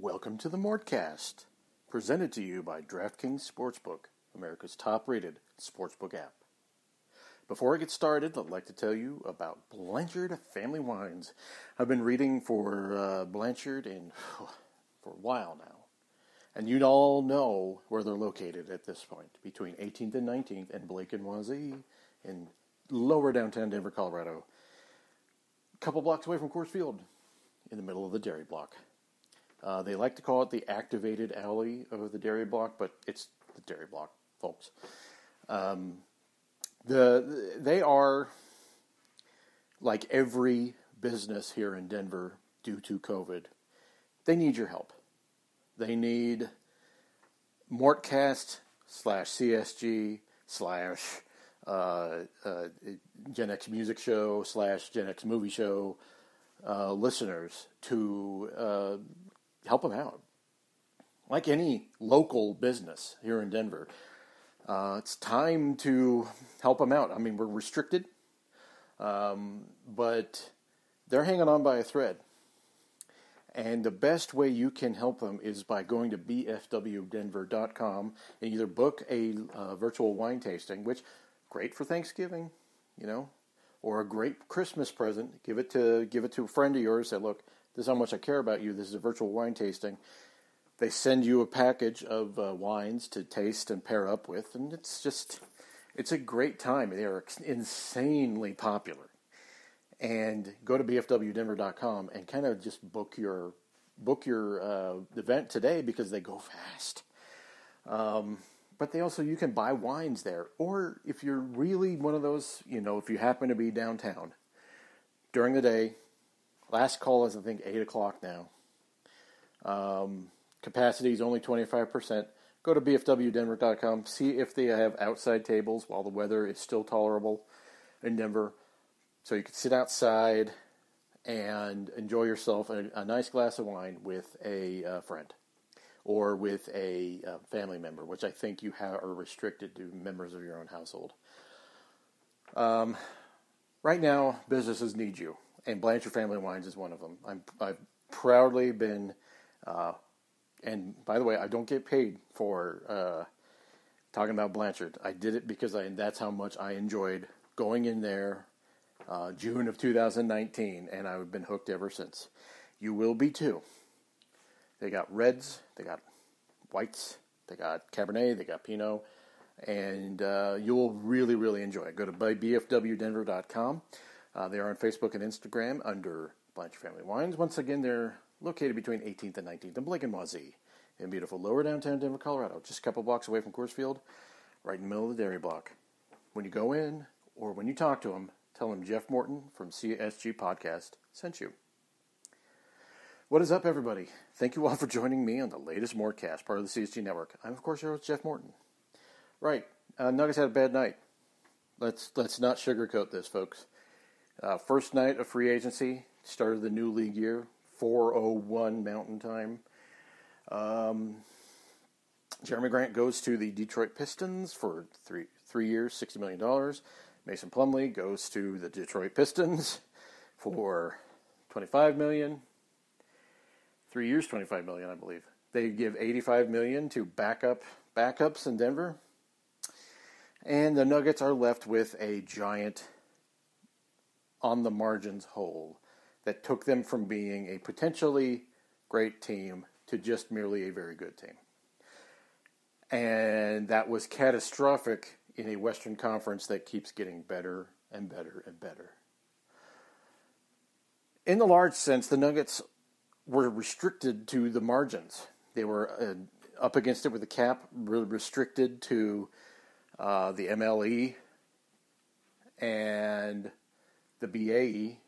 Welcome to the Mortcast, presented to you by DraftKings Sportsbook, America's top rated sportsbook app. Before I get started, I'd like to tell you about Blanchard Family Wines. I've been reading for uh, Blanchard in, for a while now, and you'd all know where they're located at this point, between 18th and 19th and Blake and Wazee in lower downtown Denver, Colorado, a couple blocks away from Coors Field, in the middle of the dairy block. Uh, they like to call it the activated alley of the dairy block, but it's the dairy block, folks. Um, the they are like every business here in Denver due to COVID. They need your help. They need Mortcast slash CSG slash uh, uh, Gen X Music Show slash Gen X Movie Show uh, listeners to uh, help them out. Like any local business here in Denver, uh, it's time to help them out. I mean, we're restricted, um, but they're hanging on by a thread. And the best way you can help them is by going to bfwdenver.com and either book a uh, virtual wine tasting, which great for Thanksgiving, you know, or a great Christmas present. Give it to give it to a friend of yours. Say, look, this is how much I care about you. This is a virtual wine tasting. They send you a package of uh, wines to taste and pair up with, and it's just it's a great time. They are insanely popular. And go to bfwdenver.com and kind of just book your book your uh, event today because they go fast. Um, but they also you can buy wines there, or if you're really one of those, you know, if you happen to be downtown during the day, last call is I think eight o'clock now. Um, capacity is only twenty five percent. Go to bfwdenver.com, see if they have outside tables while the weather is still tolerable in Denver, so you can sit outside and enjoy yourself a, a nice glass of wine with a uh, friend or with a uh, family member, which I think you have, are restricted to members of your own household. Um, right now, businesses need you, and Blanchard Family Wines is one of them. I'm, I've proudly been, uh, and by the way, I don't get paid for uh, talking about Blanchard. I did it because I, that's how much I enjoyed going in there uh, June of 2019, and I've been hooked ever since. You will be too. They got reds, they got whites, they got Cabernet, they got Pinot, and uh, you'll really, really enjoy it. Go to bfwdenver.com. Uh, they are on Facebook and Instagram under Blanchard Family Wines. Once again, they're located between 18th and 19th in Blake and in beautiful lower downtown Denver, Colorado, just a couple blocks away from Coors Field, right in the middle of the dairy block. When you go in or when you talk to them, tell them Jeff Morton from CSG Podcast sent you. What is up, everybody? Thank you all for joining me on the latest Mortcast, part of the CSG Network. I'm, of course, your host, Jeff Morton. Right, uh, Nuggets had a bad night. Let's let's not sugarcoat this, folks. Uh, first night of free agency, started the new league year, 4:01 Mountain Time. Um, Jerami Grant goes to the Detroit Pistons for three three years, sixty million dollars. Mason Plumlee goes to the Detroit Pistons for twenty five million. Three years, 25 million, I believe. They give 85 million to backup backups in Denver, and the Nuggets are left with a giant on the margins hole that took them from being a potentially great team to just merely a very good team. And that was catastrophic in a Western Conference that keeps getting better and better and better. In the large sense, the Nuggets were restricted to the margins. They were uh, up against it with the cap, really restricted to uh, the MLE and the BAE,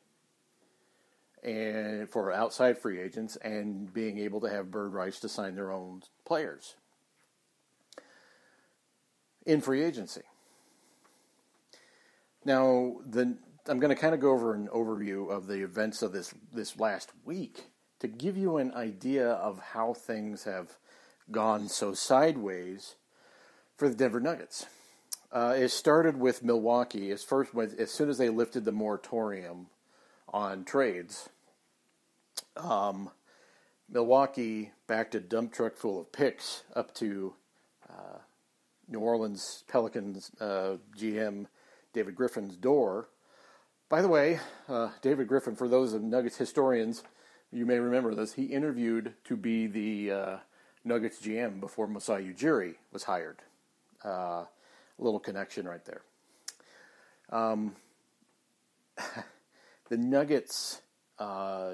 and for outside free agents, and being able to have bird rights to sign their own players in free agency. Now, the I'm going to kind of go over an overview of the events of this this last week to give you an idea of how things have gone so sideways for the Denver Nuggets. Uh, it started with Milwaukee as first as soon as they lifted the moratorium on trades. Um, Milwaukee backed a dump truck full of picks up to uh, New Orleans Pelicans uh, GM David Griffin's door. By the way, uh, David Griffin, for those of Nuggets historians, you may remember this. He interviewed to be the uh, Nuggets GM before Masai Ujiri was hired. Uh, little connection right there. Um, the Nuggets uh,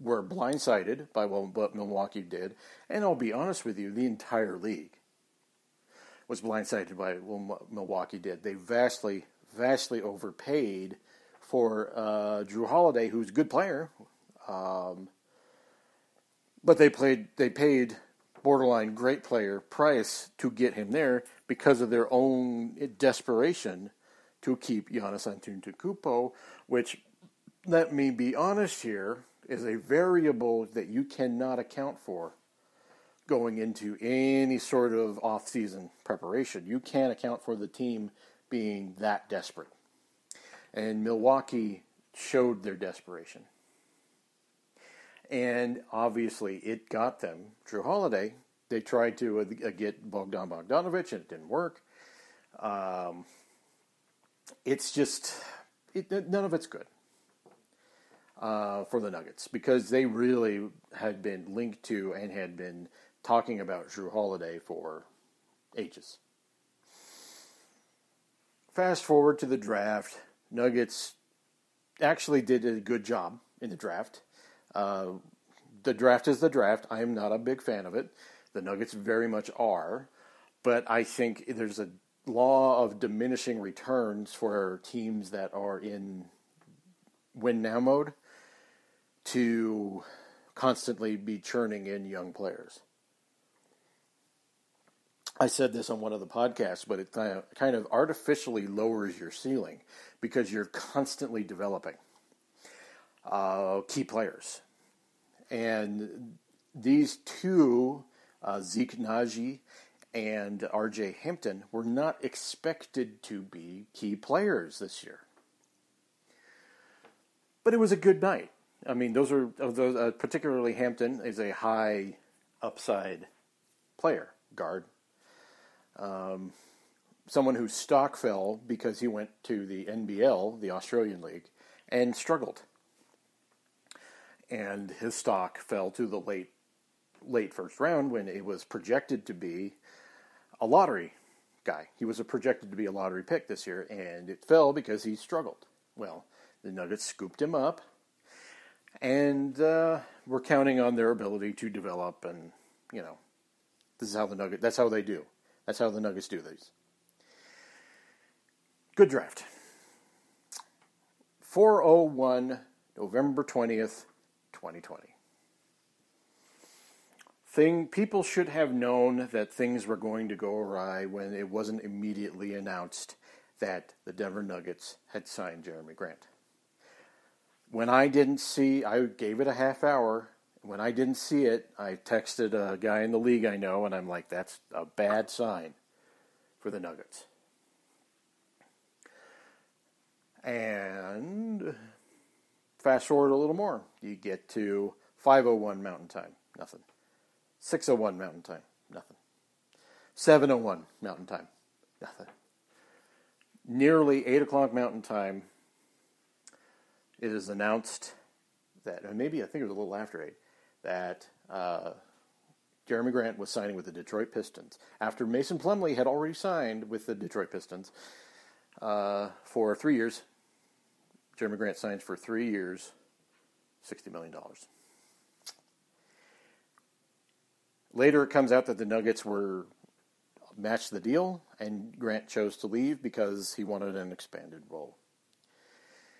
were blindsided by what Milwaukee did, and I'll be honest with you, the entire league was blindsided by what Milwaukee did. They vastly, vastly overpaid for uh, Jrue Holiday, who's a good player, um, but they played, they paid borderline great player price to get him there because of their own desperation to keep Giannis Antetokounmpo, which let me be honest here is a variable that you cannot account for going into any sort of off-season preparation. You can't account for the team being that desperate. And Milwaukee showed their desperation. And obviously, it got them Jrue Holiday. They tried to uh, get Bogdan Bogdanovich, and it didn't work. Um, it's just it, none of it's good uh, for the Nuggets because they really had been linked to and had been talking about Jrue Holiday for ages. Fast forward to the draft, Nuggets actually did a good job in the draft. Uh, the draft is the draft. I am not a big fan of it. The Nuggets very much are, but I think there's a law of diminishing returns for teams that are in win now mode to constantly be churning in young players. I said this on one of the podcasts, but it kind of, kind of artificially lowers your ceiling because you're constantly developing uh, key players. And these two, uh, Zeke Nnaji and RJ Hampton were not expected to be key players this year. But it was a good night. I mean, those are those, uh, particularly Hampton is a high upside player, guard. Um, someone whose stock fell because he went to the NBL, the Australian League, and struggled. And his stock fell to the late late first round when it was projected to be a lottery guy. He was projected to be a lottery pick this year, and it fell because he struggled. Well, the Nuggets scooped him up, and uh, we're counting on their ability to develop. And you know, this is how the Nuggets. That's how they do. That's how the Nuggets do these. Good draft. 401 November 20th, 2020 thing people should have known that things were going to go awry when it wasn't immediately announced that the Denver Nuggets had signed Jerami Grant. When I didn't see, I gave it a half hour. When I didn't see it, I texted a guy in the league I know, and I'm like, that's a bad sign for the Nuggets. And fast forward a little more, you get to 5:01 Mountain Time, nothing. 601 Mountain Time, nothing. 701 Mountain Time, nothing. Nearly 8 o'clock Mountain Time, it is announced that, maybe I think it was a little after 8, that uh, Jerami Grant was signing with the Detroit Pistons. After Mason Plumlee had already signed with the Detroit Pistons uh, for three years, Jerami Grant signs for three years, $60 million. Later, it comes out that the Nuggets were matched the deal, and Grant chose to leave because he wanted an expanded role.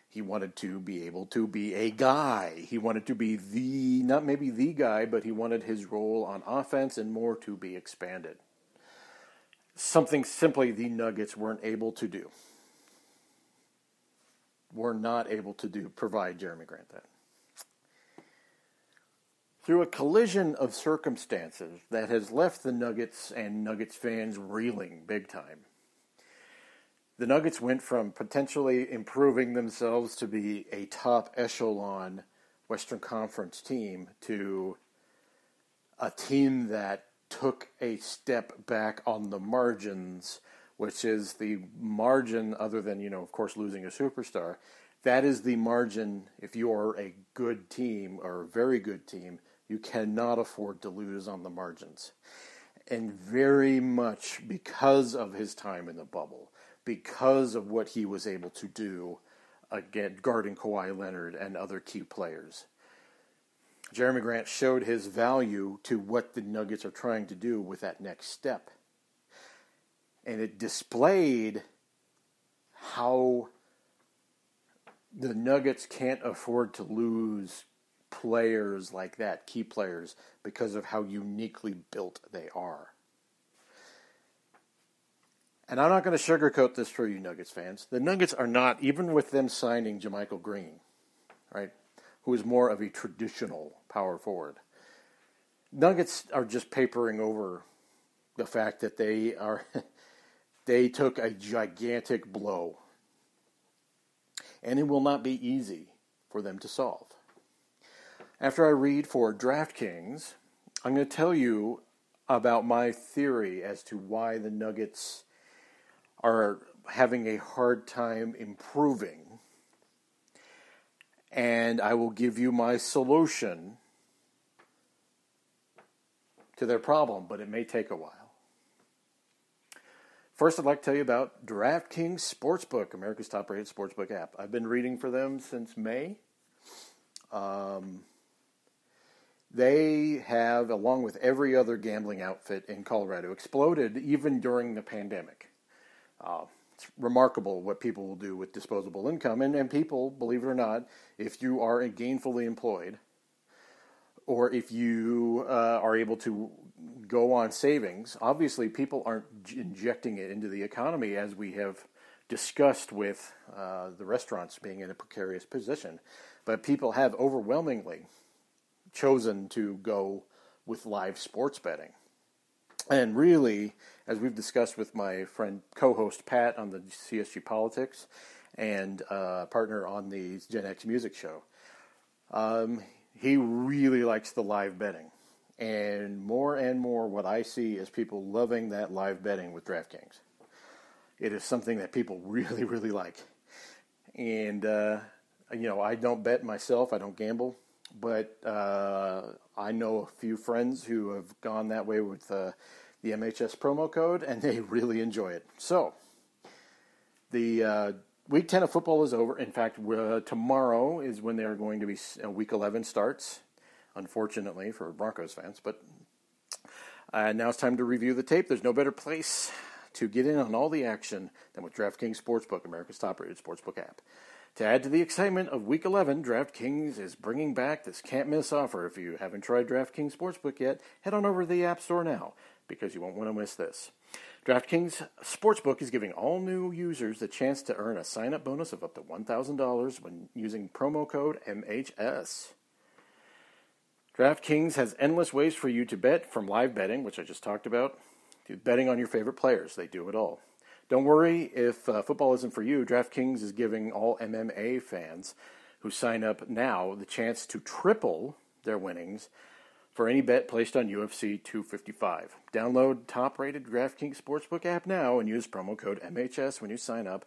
He wanted to be able to be a guy. He wanted to be the, not maybe the guy, but he wanted his role on offense and more to be expanded. Something simply the Nuggets weren't able to do. Were not able to do, provide Jerami Grant that through a collision of circumstances that has left the Nuggets and Nuggets fans reeling big time. The Nuggets went from potentially improving themselves to be a top echelon Western Conference team to a team that took a step back on the margins, which is the margin, other than, you know, of course, losing a superstar. That is the margin, if you are a good team or a very good team, you cannot afford to lose on the margins. And very much because of his time in the bubble, because of what he was able to do again guarding Kawhi Leonard and other key players. Jerami Grant showed his value to what the Nuggets are trying to do with that next step. And it displayed how the Nuggets can't afford to lose players like that, key players, because of how uniquely built they are. And I'm not going to sugarcoat this for you Nuggets fans. The Nuggets are not, even with them signing JaMychal Green, right, who is more of a traditional power forward. Nuggets are just papering over the fact that they are they took a gigantic blow. And it will not be easy for them to solve. After I read for DraftKings, I'm going to tell you about my theory as to why the Nuggets are having a hard time improving. And I will give you my solution to their problem, but it may take a while. First, I'd like to tell you about DraftKings Sportsbook, America's top rated sportsbook app. I've been reading for them since May. Um, they have, along with every other gambling outfit in Colorado, exploded even during the pandemic. Uh, it's remarkable what people will do with disposable income. And, and people, believe it or not, if you are gainfully employed or if you uh, are able to go on savings, obviously people aren't injecting it into the economy as we have discussed with uh, the restaurants being in a precarious position. But people have overwhelmingly chosen to go with live sports betting. And really, as we've discussed with my friend co-host Pat on the CSG Politics and uh, partner on the Gen X Music Show, um, he really likes the live betting. And more and more, what I see is people loving that live betting with DraftKings. It is something that people really, really like. And, uh, you know, I don't bet myself, I don't gamble, but uh, I know a few friends who have gone that way with uh, the MHS promo code, and they really enjoy it. So, the uh, week 10 of football is over. In fact, uh, tomorrow is when they're going to be, uh, week 11 starts, unfortunately for Broncos fans. But uh, now it's time to review the tape. There's no better place to get in on all the action than with DraftKings Sportsbook, America's top rated sportsbook app. To add to the excitement of Week 11, DraftKings is bringing back this can't miss offer. If you haven't tried DraftKings Sportsbook yet, head on over to the App Store now because you won't want to miss this. DraftKings Sportsbook is giving all new users the chance to earn a sign up bonus of up to $1,000 when using promo code MHS. DraftKings has endless ways for you to bet from live betting, which I just talked about, to betting on your favorite players. They do it all. Don't worry if uh, football isn't for you. DraftKings is giving all MMA fans who sign up now the chance to triple their winnings for any bet placed on UFC 255. Download top rated DraftKings Sportsbook app now and use promo code MHS when you sign up.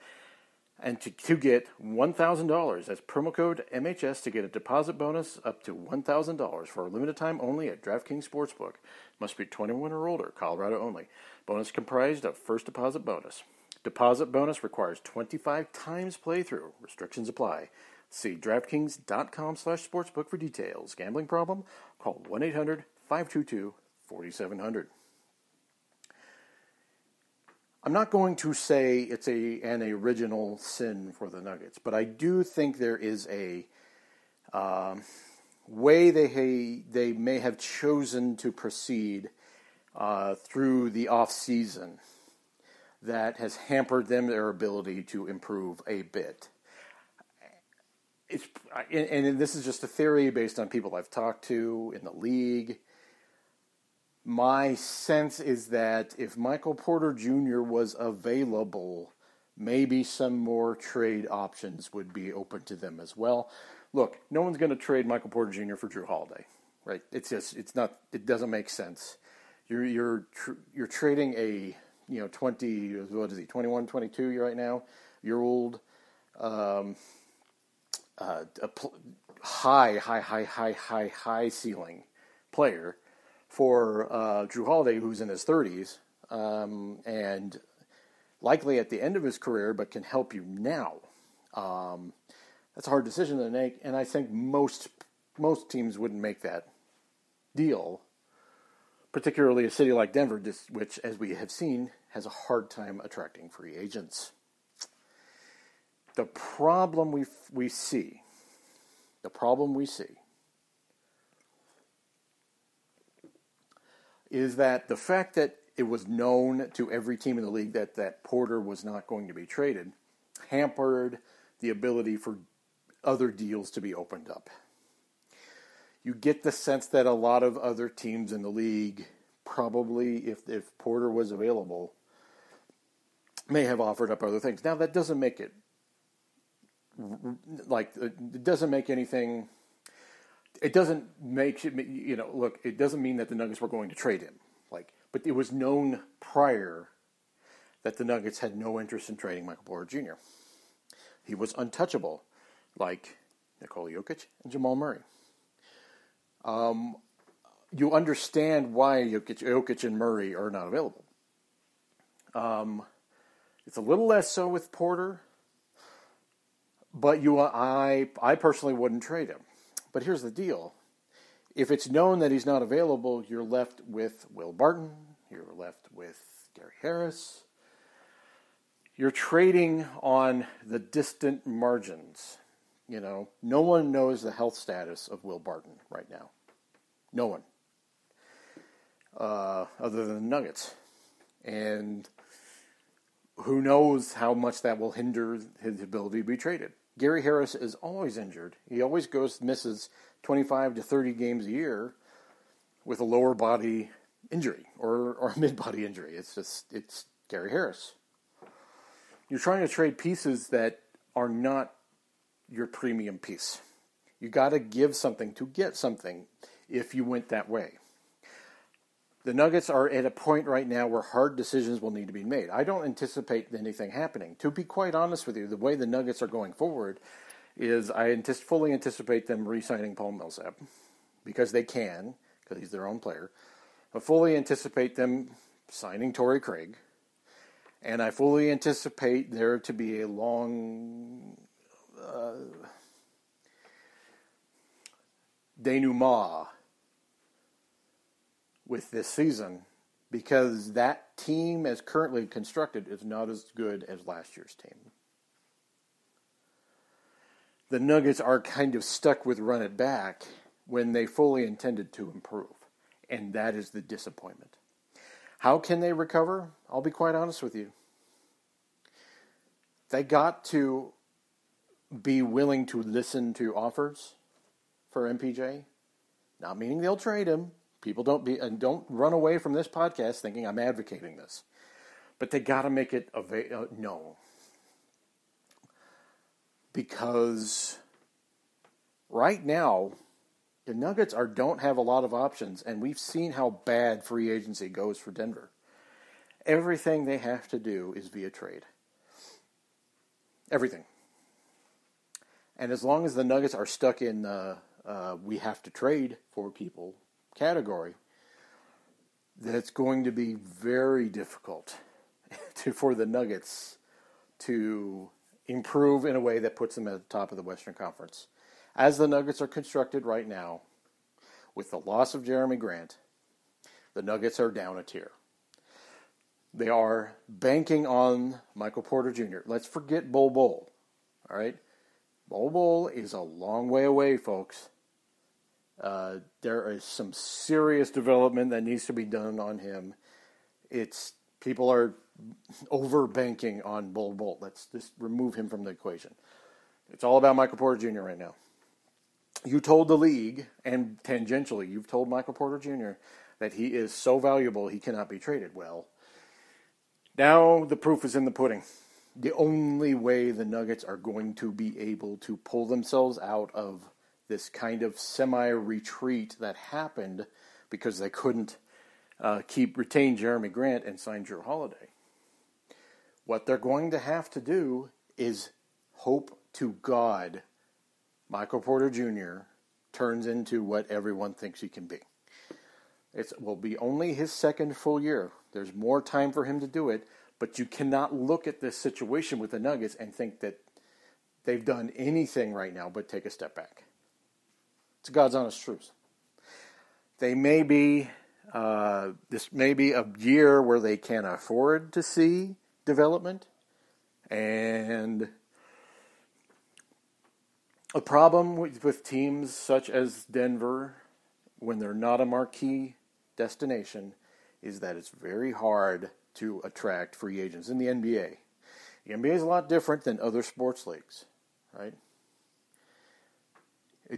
And to, to get $1,000, that's promo code MHS to get a deposit bonus up to $1,000 for a limited time only at DraftKings Sportsbook. Must be 21 or older, Colorado only. Bonus comprised of first deposit bonus. Deposit bonus requires 25 times playthrough. Restrictions apply. See DraftKings.com slash sportsbook for details. Gambling problem? Call 1-800-522-4700. I'm not going to say it's a an original sin for the Nuggets, but I do think there is a um, way they they may have chosen to proceed uh, through the off season that has hampered them their ability to improve a bit. It's and, and this is just a theory based on people I've talked to in the league. My sense is that if Michael Porter Jr. was available, maybe some more trade options would be open to them as well. look, no one's going to trade Michael Porter Jr. for Jrue Holiday, right? It's just it's not it doesn't make sense. You're you're tr- you're trading a you know 20 what is he 21 22 right now year old um, uh, a pl- high high high high high high ceiling player for uh, Jrue Holiday who's in his 30s um, and likely at the end of his career but can help you now. Um, that's a hard decision to make and I think most most teams wouldn't make that deal particularly a city like Denver, which, as we have seen, has a hard time attracting free agents. The problem we, we see, the problem we see, is that the fact that it was known to every team in the league that, that Porter was not going to be traded hampered the ability for other deals to be opened up you get the sense that a lot of other teams in the league probably, if if Porter was available, may have offered up other things. Now that doesn't make it like it doesn't make anything. It doesn't make. You know, look, it doesn't mean that the Nuggets were going to trade him. Like, but it was known prior that the Nuggets had no interest in trading Michael Porter Jr. He was untouchable, like Nikola Jokic and Jamal Murray. Um, you understand why Jokic, Jokic, and Murray are not available. Um, it's a little less so with Porter, but you, I, I personally wouldn't trade him. But here's the deal: if it's known that he's not available, you're left with Will Barton. You're left with Gary Harris. You're trading on the distant margins. You know, no one knows the health status of Will Barton right now. No one. Uh, other than the Nuggets. And who knows how much that will hinder his ability to be traded. Gary Harris is always injured. He always goes misses 25 to 30 games a year with a lower body injury or, or a mid body injury. It's just it's Gary Harris. You're trying to trade pieces that are not your premium piece. You got to give something to get something if you went that way. The Nuggets are at a point right now where hard decisions will need to be made. I don't anticipate anything happening. To be quite honest with you, the way the Nuggets are going forward is I fully anticipate them re signing Paul Millsap because they can, because he's their own player. I fully anticipate them signing Torrey Craig. And I fully anticipate there to be a long uh, denouement with this season because that team, as currently constructed, is not as good as last year's team. The Nuggets are kind of stuck with run it back when they fully intended to improve, and that is the disappointment. How can they recover? I'll be quite honest with you. They got to be willing to listen to offers for MPJ, not meaning they'll trade him, People don't be and don't run away from this podcast thinking I'm advocating this, but they got to make it ava- uh, known because right now the Nuggets are don't have a lot of options, and we've seen how bad free agency goes for Denver. Everything they have to do is via trade. Everything. And as long as the Nuggets are stuck in, uh, uh, we have to trade for people category, that's going to be very difficult to, for the Nuggets to improve in a way that puts them at the top of the Western Conference. As the Nuggets are constructed right now, with the loss of Jerami Grant, the Nuggets are down a tier. They are banking on Michael Porter Jr. Let's forget Bol Bol. All right? Bol Bol is a long way away, folks. Uh, there is some serious development that needs to be done on him. It's people are over banking on Bol Bol. Let's just remove him from the equation. It's all about Michael Porter Jr. right now. You told the league, and tangentially, you've told Michael Porter Jr. that he is so valuable he cannot be traded. Well, now the proof is in the pudding. the only way the Nuggets are going to be able to pull themselves out of this kind of semi retreat that happened because they couldn't uh, keep retain Jerami Grant and sign Jrue Holiday. What they're going to have to do is hope to God Michael Porter Jr. turns into what everyone thinks he can be. It will be only his second full year. There's more time for him to do it, but you cannot look at this situation with the Nuggets and think that they've done anything right now but take a step back. It's God's honest truth. They may be, uh, this may be a year where they can't afford to see development. And a problem with, with teams such as Denver, when they're not a marquee destination, is that it's very hard to attract free agents in the NBA. The NBA is a lot different than other sports leagues, right?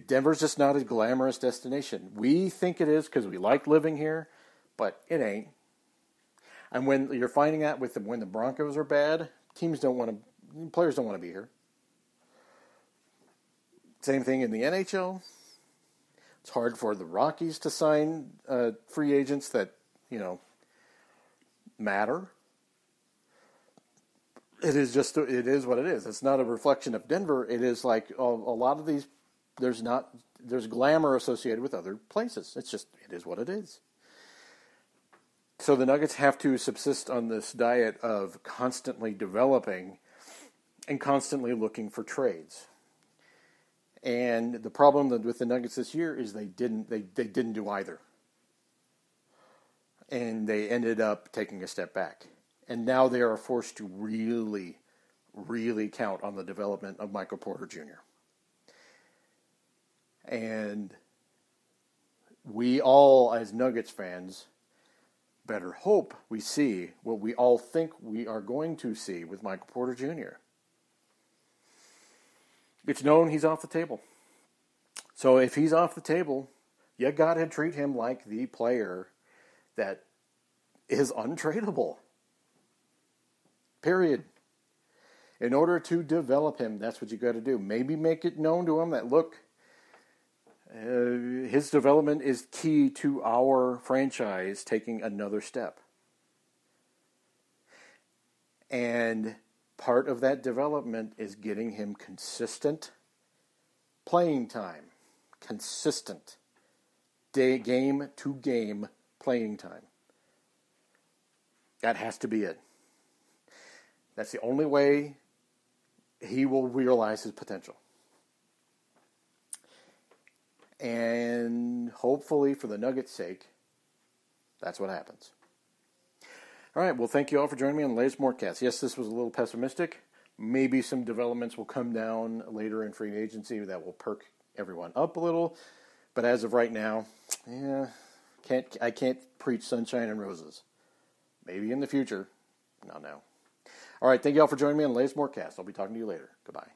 Denver's just not a glamorous destination. We think it is because we like living here, but it ain't. And when you're finding out with the, when the Broncos are bad, teams don't want to, players don't want to be here. Same thing in the NHL. It's hard for the Rockies to sign uh, free agents that you know matter. It is just it is what it is. It's not a reflection of Denver. It is like a, a lot of these. There's not there's glamour associated with other places. It's just it is what it is. So the Nuggets have to subsist on this diet of constantly developing and constantly looking for trades. And the problem with the Nuggets this year is they didn't they, they didn't do either. And they ended up taking a step back. And now they are forced to really, really count on the development of Michael Porter Jr. And we all, as Nuggets fans, better hope we see what we all think we are going to see with Michael Porter Jr. It's known he's off the table. So if he's off the table, you got to treat him like the player that is untradeable. Period. In order to develop him, that's what you got to do. Maybe make it known to him that look, uh, his development is key to our franchise taking another step. And part of that development is getting him consistent playing time. Consistent. Day, game to game playing time. That has to be it. That's the only way he will realize his potential. And hopefully, for the Nuggets' sake, that's what happens. All right. Well, thank you all for joining me on the latest Mortcast. Yes, this was a little pessimistic. Maybe some developments will come down later in free agency that will perk everyone up a little. But as of right now, yeah, can't I can't preach sunshine and roses. Maybe in the future, not now. All right. Thank you all for joining me on the latest Mortcast. I'll be talking to you later. Goodbye.